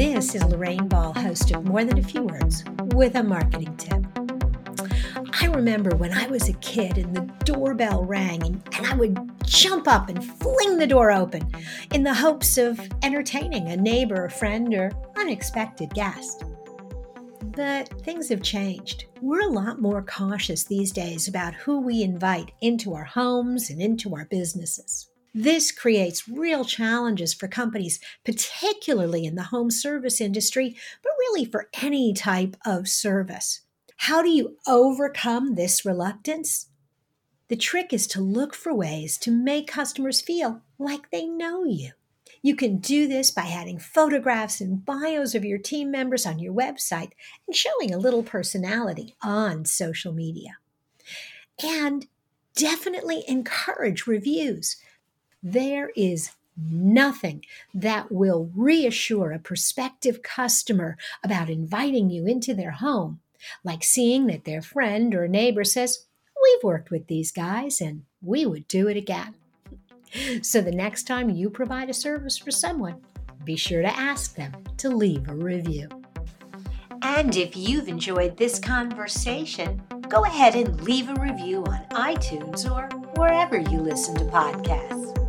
This is Lorraine Ball, host of More Than a Few Words, with a marketing tip. I remember when I was a kid and the doorbell rang, and, and, I would jump up and fling the door open in the hopes of entertaining a neighbor, a friend, or unexpected guest. But things have changed. We're a lot more cautious these days about who we invite into our homes and into our businesses. This creates real challenges for companies, particularly in the home service industry, but really for any type of service. How do you overcome this reluctance? The trick is to look for ways to make customers feel like they know you. You can do this by adding photographs and bios of your team members on your website and showing a little personality on social media. And definitely encourage reviews. There is nothing that will reassure a prospective customer about inviting you into their home, like seeing that their friend or neighbor says, We've worked with these guys and we would do it again. So the next time you provide a service for someone, be sure to ask them to leave a review. And if you've enjoyed this conversation, go ahead and leave a review on iTunes or wherever you listen to podcasts.